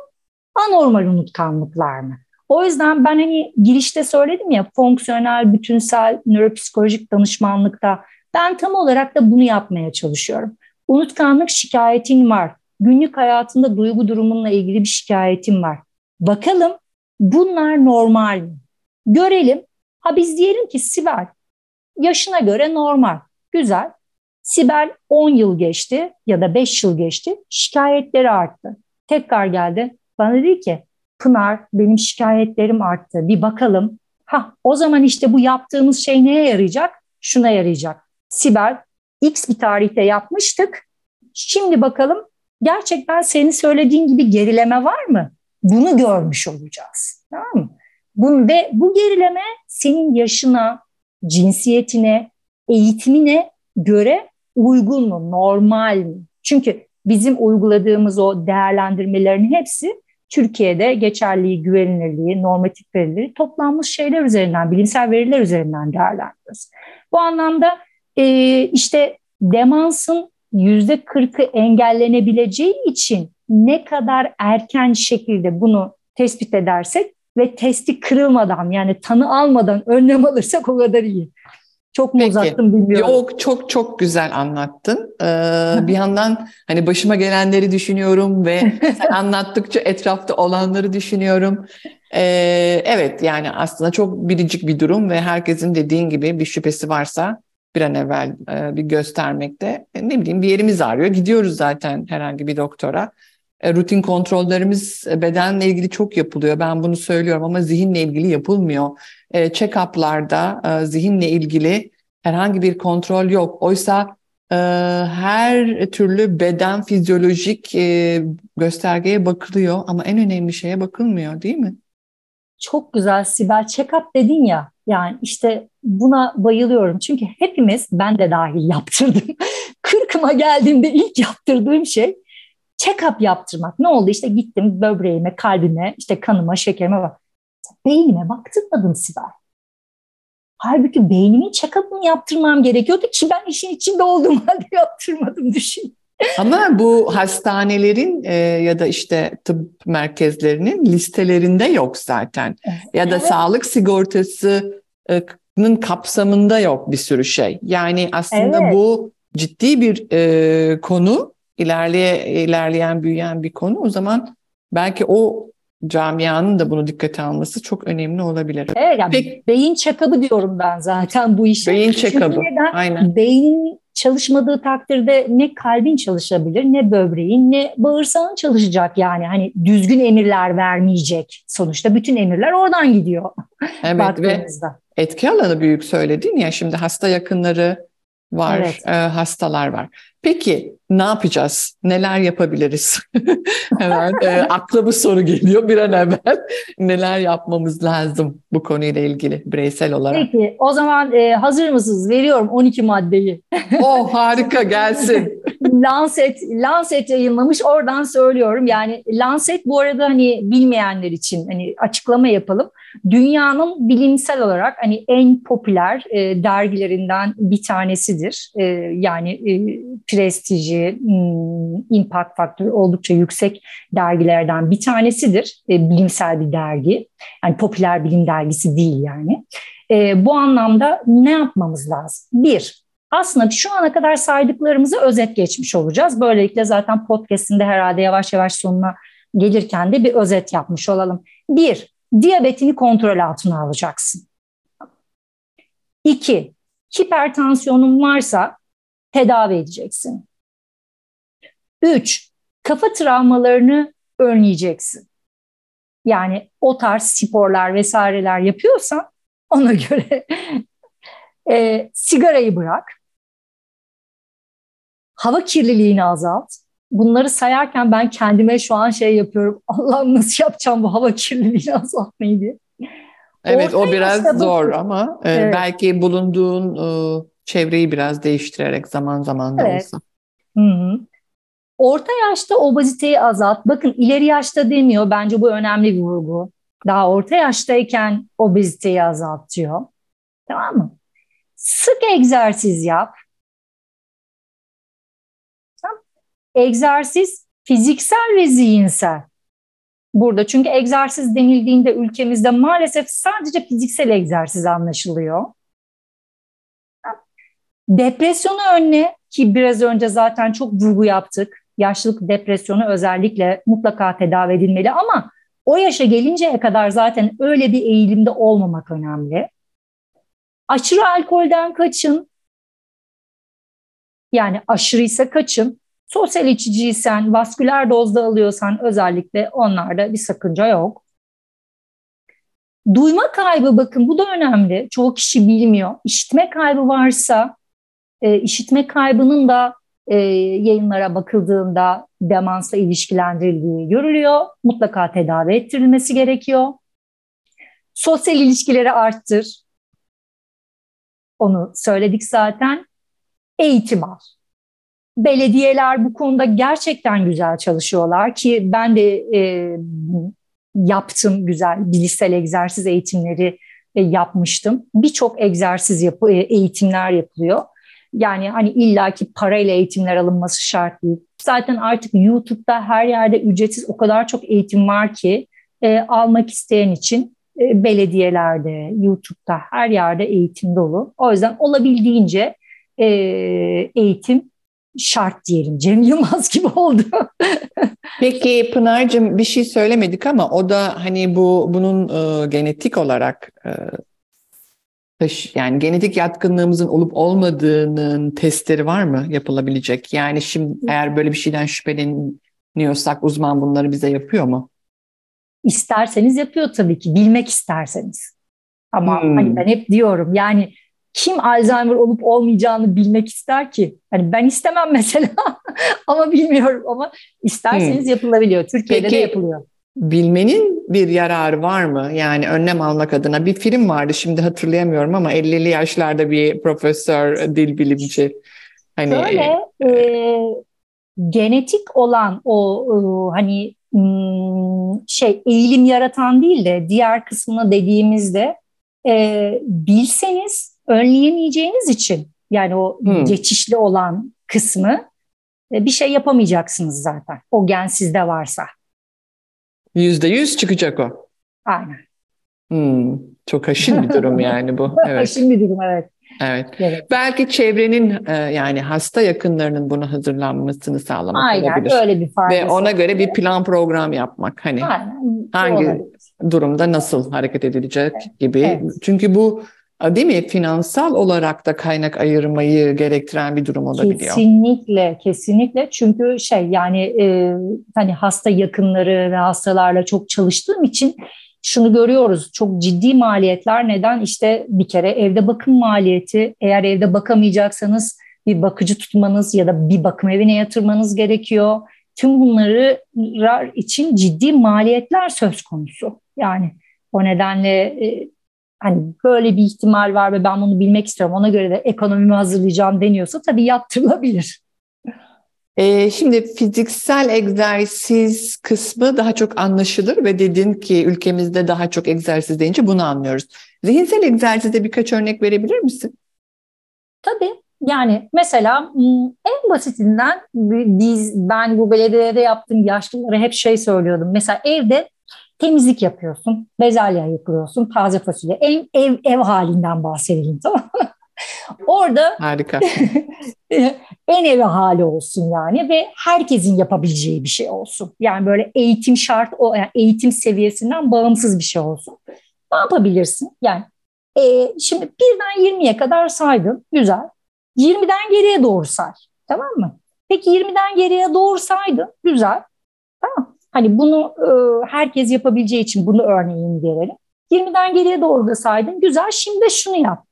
anormal unutkanlıklar mı? O yüzden ben hani girişte söyledim ya fonksiyonel, bütünsel, nöropsikolojik danışmanlıkta ben tam olarak da bunu yapmaya çalışıyorum. Unutkanlık şikayetin var. Günlük hayatında duygu durumunla ilgili bir şikayetin var. Bakalım bunlar normal mi? Görelim. Ha biz diyelim ki Sibel yaşına göre normal. Güzel. Sibel 10 yıl geçti ya da 5 yıl geçti. Şikayetleri arttı. Tekrar geldi. Bana dedi ki Pınar benim şikayetlerim arttı. Bir bakalım. Ha o zaman işte bu yaptığımız şey neye yarayacak? Şuna yarayacak. Sibel X bir tarihte yapmıştık. Şimdi bakalım gerçekten senin söylediğin gibi gerileme var mı? Bunu görmüş olacağız. Tamam mı? Bu, ve bu gerileme senin yaşına, cinsiyetine, eğitimine göre uygun mu, normal mi? Çünkü bizim uyguladığımız o değerlendirmelerin hepsi Türkiye'de geçerliği, güvenilirliği, normatif verileri toplanmış şeyler üzerinden, bilimsel veriler üzerinden değerlendiriyoruz. Bu anlamda e, işte demansın yüzde kırkı engellenebileceği için ne kadar erken şekilde bunu tespit edersek ve testi kırılmadan yani tanı almadan önlem alırsak o kadar iyi. Çok mu Peki. uzattım bilmiyorum. Yok çok çok güzel anlattın. Ee, bir yandan hani başıma gelenleri düşünüyorum ve anlattıkça etrafta olanları düşünüyorum. Ee, evet yani aslında çok biricik bir durum ve herkesin dediğin gibi bir şüphesi varsa bir an evvel e, bir göstermekte. E, ne bileyim bir yerimiz ağrıyor. Gidiyoruz zaten herhangi bir doktora. E, rutin kontrollerimiz e, bedenle ilgili çok yapılıyor. Ben bunu söylüyorum ama zihinle ilgili yapılmıyor. E, check-up'larda e, zihinle ilgili herhangi bir kontrol yok. Oysa e, her türlü beden fizyolojik göstergeye bakılıyor ama en önemli şeye bakılmıyor değil mi? Çok güzel Sibel. Check-up dedin ya yani işte buna bayılıyorum. Çünkü hepimiz ben de dahil yaptırdım. Kırkıma geldiğimde ilk yaptırdığım şey check-up yaptırmak. Ne oldu? İşte gittim böbreğime, kalbime, işte kanıma, şekerime bak. Beynime baktırmadım Sibel. Halbuki beynimin check-up'ını yaptırmam gerekiyordu ki ben işin içinde olduğum halde yaptırmadım düşün. Ama bu hastanelerin e, ya da işte tıp merkezlerinin listelerinde yok zaten. Ya da evet. sağlık sigortasının kapsamında yok bir sürü şey. Yani aslında evet. bu ciddi bir e, konu, ilerleye ilerleyen büyüyen bir konu. O zaman belki o camianın da bunu dikkate alması çok önemli olabilir. Evet, yani Peki, beyin çakabı diyorum ben zaten bu işe. Beyin çakabı, aynen. Beyin çalışmadığı takdirde ne kalbin çalışabilir, ne böbreğin, ne bağırsağın çalışacak yani. Hani düzgün emirler vermeyecek. Sonuçta bütün emirler oradan gidiyor. Evet ve etki alanı büyük söyledin ya şimdi hasta yakınları var, evet. e, hastalar var. Peki ne yapacağız? Neler yapabiliriz? Hemen e, akla bu soru geliyor bir an evvel. Neler yapmamız lazım bu konuyla ilgili bireysel olarak? Peki o zaman e, hazır mısınız? Veriyorum 12 maddeyi. oh harika gelsin. Lancet, Lancet yayınlamış oradan söylüyorum. Yani Lancet bu arada hani bilmeyenler için hani açıklama yapalım dünyanın bilimsel olarak hani en popüler e, dergilerinden bir tanesidir. E, yani e, prestiji, hmm, impact faktörü oldukça yüksek dergilerden bir tanesidir. E, bilimsel bir dergi. Yani popüler bilim dergisi değil yani. E, bu anlamda ne yapmamız lazım? Bir, aslında şu ana kadar saydıklarımızı özet geçmiş olacağız. Böylelikle zaten podcast'inde herhalde yavaş yavaş sonuna gelirken de bir özet yapmış olalım. Bir, diyabetini kontrol altına alacaksın. İki, hipertansiyonun varsa tedavi edeceksin. Üç, kafa travmalarını önleyeceksin. Yani o tarz sporlar vesaireler yapıyorsan ona göre e, sigarayı bırak. Hava kirliliğini azalt bunları sayarken ben kendime şu an şey yapıyorum. Allah'ım nasıl yapacağım bu hava kirliliğini azaltmayı diye. Evet Ortaya o biraz zor ama e, evet. belki bulunduğun e, çevreyi biraz değiştirerek zaman zaman da evet. olsa. Hı hı. orta yaşta obeziteyi azalt. Bakın ileri yaşta demiyor. Bence bu önemli bir vurgu. Daha orta yaştayken obeziteyi azaltıyor. Tamam mı? Sık egzersiz yap. Egzersiz fiziksel ve zihinsel. Burada çünkü egzersiz denildiğinde ülkemizde maalesef sadece fiziksel egzersiz anlaşılıyor. Depresyonu önle ki biraz önce zaten çok vurgu yaptık. Yaşlılık depresyonu özellikle mutlaka tedavi edilmeli ama o yaşa gelinceye kadar zaten öyle bir eğilimde olmamak önemli. Aşırı alkolden kaçın. Yani aşırıysa kaçın. Sosyal içiciysen, vasküler dozda alıyorsan özellikle onlarda bir sakınca yok. Duyma kaybı bakın bu da önemli. Çoğu kişi bilmiyor. İşitme kaybı varsa e, işitme kaybının da e, yayınlara bakıldığında demansla ilişkilendirildiği görülüyor. Mutlaka tedavi ettirilmesi gerekiyor. Sosyal ilişkileri arttır. Onu söyledik zaten. Eğitim al. Belediyeler bu konuda gerçekten güzel çalışıyorlar ki ben de e, yaptım güzel bilişsel egzersiz eğitimleri e, yapmıştım. Birçok egzersiz yapı, e, eğitimler yapılıyor. Yani hani illaki parayla eğitimler alınması şart değil. Zaten artık YouTube'da her yerde ücretsiz o kadar çok eğitim var ki e, almak isteyen için e, belediyelerde, YouTube'da her yerde eğitim dolu. O yüzden olabildiğince e, eğitim şart diyelim. Cem Yılmaz gibi oldu. Peki Pınar'cığım bir şey söylemedik ama o da hani bu bunun e, genetik olarak e, yani genetik yatkınlığımızın olup olmadığının testleri var mı yapılabilecek? Yani şimdi eğer böyle bir şeyden şüpheleniyorsak uzman bunları bize yapıyor mu? İsterseniz yapıyor tabii ki bilmek isterseniz. Ama hmm. hani ben hep diyorum yani kim Alzheimer olup olmayacağını bilmek ister ki? Hani ben istemem mesela ama bilmiyorum ama isterseniz hmm. yapılabiliyor. Türkiye'de Peki, de yapılıyor bilmenin bir yararı var mı? Yani önlem almak adına bir film vardı şimdi hatırlayamıyorum ama 50'li yaşlarda bir profesör, dil bilimci. Hani Şöyle e, genetik olan o e, hani hmm, şey eğilim yaratan değil de diğer kısmına dediğimizde e, bilseniz önleyemeyeceğiniz için yani o hmm. geçişli olan kısmı e, bir şey yapamayacaksınız zaten. O gen sizde varsa. Yüzde yüz çıkacak o. Aynen. Hmm, çok haşin bir durum yani bu. Evet. haşin bir durum evet. Evet. evet. Belki çevrenin e, yani hasta yakınlarının buna hazırlanmasını sağlamak Aynen, olabilir. öyle bir faydası. Ve ona göre bir plan program yapmak. Hani Aynen, hangi olabilir. durumda nasıl hareket edilecek evet. gibi. Evet. Çünkü bu değil mi finansal olarak da kaynak ayırmayı gerektiren bir durum olabiliyor. Kesinlikle, kesinlikle. Çünkü şey yani e, hani hasta yakınları ve hastalarla çok çalıştığım için şunu görüyoruz. Çok ciddi maliyetler neden? İşte bir kere evde bakım maliyeti. Eğer evde bakamayacaksanız bir bakıcı tutmanız ya da bir bakım evine yatırmanız gerekiyor. Tüm bunları için ciddi maliyetler söz konusu. Yani o nedenle e, hani böyle bir ihtimal var ve ben bunu bilmek istiyorum ona göre de ekonomimi hazırlayacağım deniyorsa tabii yaptırılabilir. Ee, şimdi fiziksel egzersiz kısmı daha çok anlaşılır ve dedin ki ülkemizde daha çok egzersiz deyince bunu anlıyoruz. Zihinsel egzersize birkaç örnek verebilir misin? Tabii. Yani mesela en basitinden biz ben bu belediyede yaptığım yaşlılara hep şey söylüyordum. Mesela evde temizlik yapıyorsun, bezelye yapıyorsun, taze fasulye. En ev ev halinden bahsedelim tamam Orada harika. en evi hali olsun yani ve herkesin yapabileceği bir şey olsun. Yani böyle eğitim şart o yani eğitim seviyesinden bağımsız bir şey olsun. Ne yapabilirsin? Yani e, şimdi birden 20'ye kadar saydın. Güzel. 20'den geriye doğru say. Tamam mı? Peki 20'den geriye doğru saydın. Güzel. Hani bunu e, herkes yapabileceği için bunu örneğin verelim. 20'den geriye doğru da saydın. Güzel. Şimdi şunu yap.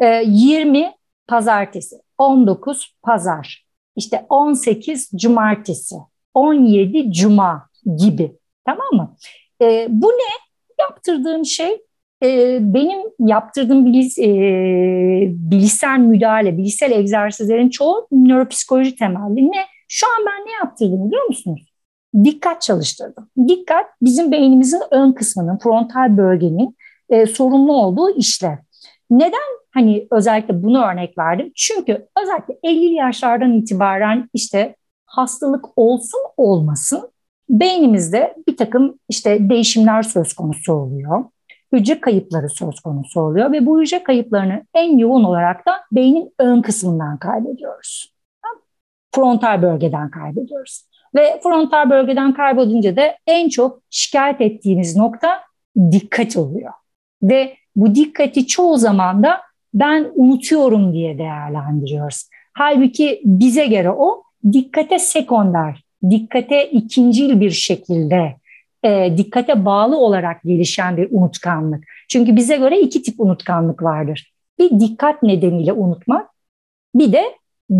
E, 20 pazartesi, 19 pazar, işte 18 cumartesi, 17 cuma gibi. Tamam mı? E, bu ne? Yaptırdığım şey e, benim yaptırdığım bilis, e, bilişsel müdahale, bilişsel egzersizlerin çoğu nöropsikoloji temelli. Ne? Şu an ben ne yaptırdım biliyor musunuz? Dikkat çalıştırdım. Dikkat bizim beynimizin ön kısmının, frontal bölgenin e, sorumlu olduğu işlev. Neden hani özellikle bunu örnek verdim? Çünkü özellikle 50 yaşlardan itibaren işte hastalık olsun olmasın beynimizde bir takım işte değişimler söz konusu oluyor. Hücre kayıpları söz konusu oluyor ve bu hücre kayıplarını en yoğun olarak da beynin ön kısmından kaybediyoruz. Frontal bölgeden kaybediyoruz. Ve frontal bölgeden kaybedince de en çok şikayet ettiğimiz nokta dikkat oluyor. Ve bu dikkati çoğu zaman da ben unutuyorum diye değerlendiriyoruz. Halbuki bize göre o dikkate sekonder, dikkate ikincil bir şekilde, e, dikkate bağlı olarak gelişen bir unutkanlık. Çünkü bize göre iki tip unutkanlık vardır. Bir dikkat nedeniyle unutmak, bir de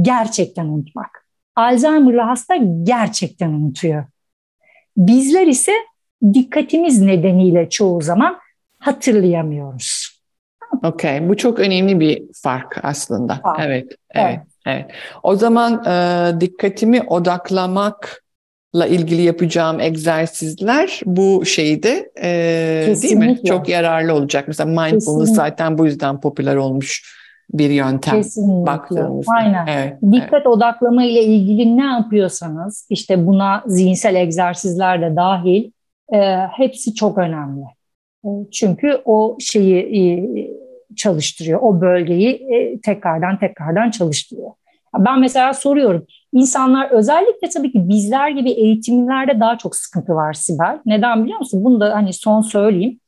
gerçekten unutmak. Alzheimer'lı hasta gerçekten unutuyor. Bizler ise dikkatimiz nedeniyle çoğu zaman hatırlayamıyoruz. Okey, bu çok önemli bir fark aslında. Fark. Evet, evet, evet, evet. O zaman e, dikkatimi odaklamakla ilgili yapacağım egzersizler bu şeyde e, değil mi? Çok yararlı olacak. Mesela mindfulness Kesinlikle. zaten bu yüzden popüler olmuş bir yöntem Kesinlikle. baktığımızda. Aynen. Evet, Dikkat evet. odaklama ile ilgili ne yapıyorsanız işte buna zihinsel egzersizler de dahil e, hepsi çok önemli. E, çünkü o şeyi e, çalıştırıyor, o bölgeyi e, tekrardan tekrardan çalıştırıyor. Ben mesela soruyorum, insanlar özellikle tabii ki bizler gibi eğitimlerde daha çok sıkıntı var Sibel. Neden biliyor musun? Bunu da hani son söyleyeyim.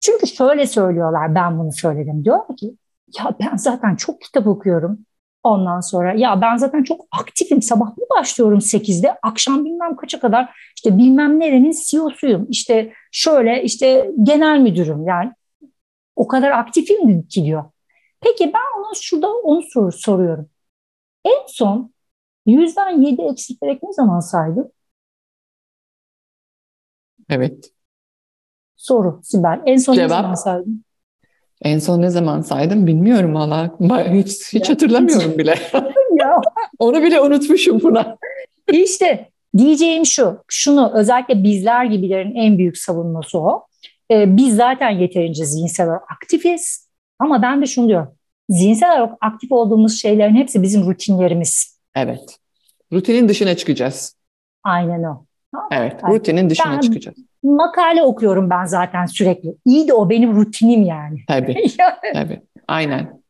Çünkü şöyle söylüyorlar, ben bunu söyledim. Diyor ki, ya ben zaten çok kitap okuyorum. Ondan sonra ya ben zaten çok aktifim. Sabah mı başlıyorum 8'de, akşam bilmem kaça kadar işte bilmem nerenin CEO'suyum. İşte şöyle işte genel müdürüm yani o kadar aktifim ki diyor. Peki ben ona şurada onu sor, soruyorum. En son yüzden yedi eksilerek ne zaman saydın? Evet. Soru Sibel. En son Cevap. ne zaman saydın? En son ne zaman saydım bilmiyorum valla. Hiç, hiç hatırlamıyorum bile. ya. Onu bile unutmuşum buna. İşte diyeceğim şu, şunu özellikle bizler gibilerin en büyük savunması o. Ee, biz zaten yeterince zihinsel olarak aktifiz. Ama ben de şunu diyorum. Zihinsel olarak aktif olduğumuz şeylerin hepsi bizim rutinlerimiz. Evet. Rutinin dışına çıkacağız. Aynen o. Evet, rutinin dışına ben, çıkacağız makale okuyorum ben zaten sürekli. İyi de o benim rutinim yani. Tabii, tabii. Aynen.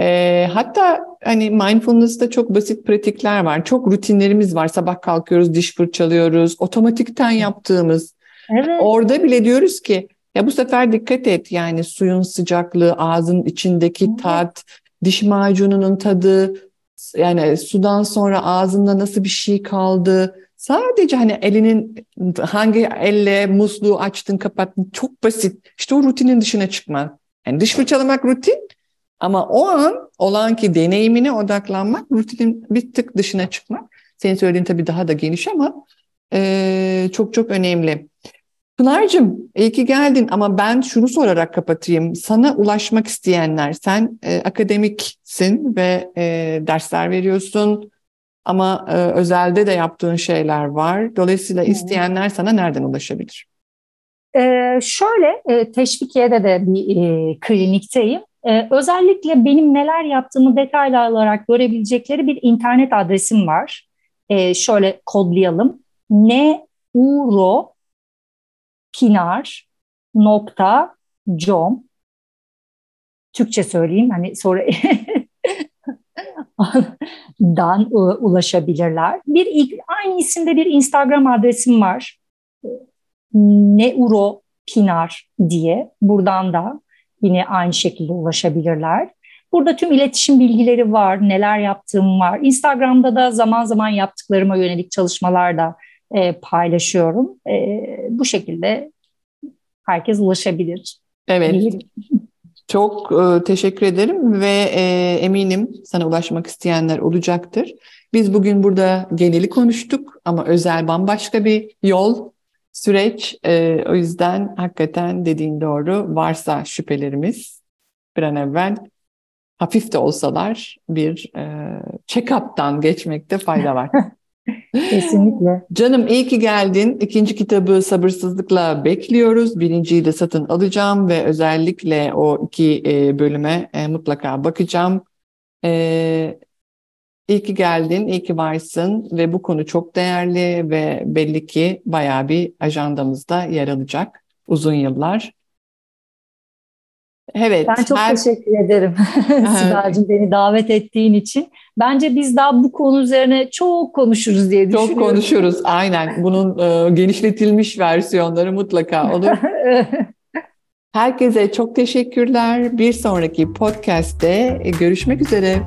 E, hatta hani mindfulness'ta çok basit pratikler var. Çok rutinlerimiz var. Sabah kalkıyoruz, diş fırçalıyoruz. Otomatikten yaptığımız. Evet. Orada bile diyoruz ki ya bu sefer dikkat et yani suyun sıcaklığı, ağzın içindeki evet. tat, diş macununun tadı, yani sudan sonra ağzında nasıl bir şey kaldı, Sadece hani elinin hangi elle musluğu açtın kapattın çok basit. İşte o rutinin dışına çıkma. Yani dış fırçalamak rutin ama o an olan ki deneyimine odaklanmak rutinin bir tık dışına çıkmak. Senin söylediğin tabii daha da geniş ama e, çok çok önemli. Pınar'cığım iyi ki geldin ama ben şunu sorarak kapatayım. Sana ulaşmak isteyenler, sen e, akademiksin ve e, dersler veriyorsun, ama e, özelde de yaptığın şeyler var. Dolayısıyla isteyenler sana nereden ulaşabilir? Ee, şöyle, e, Teşvikiye'de de bir e, klinikteyim. E, özellikle benim neler yaptığımı detaylı olarak görebilecekleri bir internet adresim var. E, şöyle kodlayalım. neuropinar.com Türkçe söyleyeyim hani sonra dan ulaşabilirler. Bir aynı isimde bir Instagram adresim var. Neuro Pinar diye. Buradan da yine aynı şekilde ulaşabilirler. Burada tüm iletişim bilgileri var, neler yaptığım var. Instagram'da da zaman zaman yaptıklarıma yönelik çalışmalar da e, paylaşıyorum. E, bu şekilde herkes ulaşabilir. Evet. Çok e, teşekkür ederim ve e, eminim sana ulaşmak isteyenler olacaktır. Biz bugün burada geneli konuştuk ama özel bambaşka bir yol, süreç. E, o yüzden hakikaten dediğin doğru varsa şüphelerimiz bir an evvel hafif de olsalar bir e, check-up'tan geçmekte fayda var. Kesinlikle. Canım iyi ki geldin. İkinci kitabı sabırsızlıkla bekliyoruz. Birinciyi de satın alacağım ve özellikle o iki e, bölüme e, mutlaka bakacağım. E, iyi ki geldin, iyi ki varsın ve bu konu çok değerli ve belli ki bayağı bir ajandamızda yer alacak uzun yıllar. Evet. Ben çok her... teşekkür ederim Sibel'cim beni davet ettiğin için. Bence biz daha bu konu üzerine çok konuşuruz diye düşünüyorum. Çok konuşuruz aynen. Bunun e, genişletilmiş versiyonları mutlaka olur. Herkese çok teşekkürler. Bir sonraki podcast'te görüşmek üzere.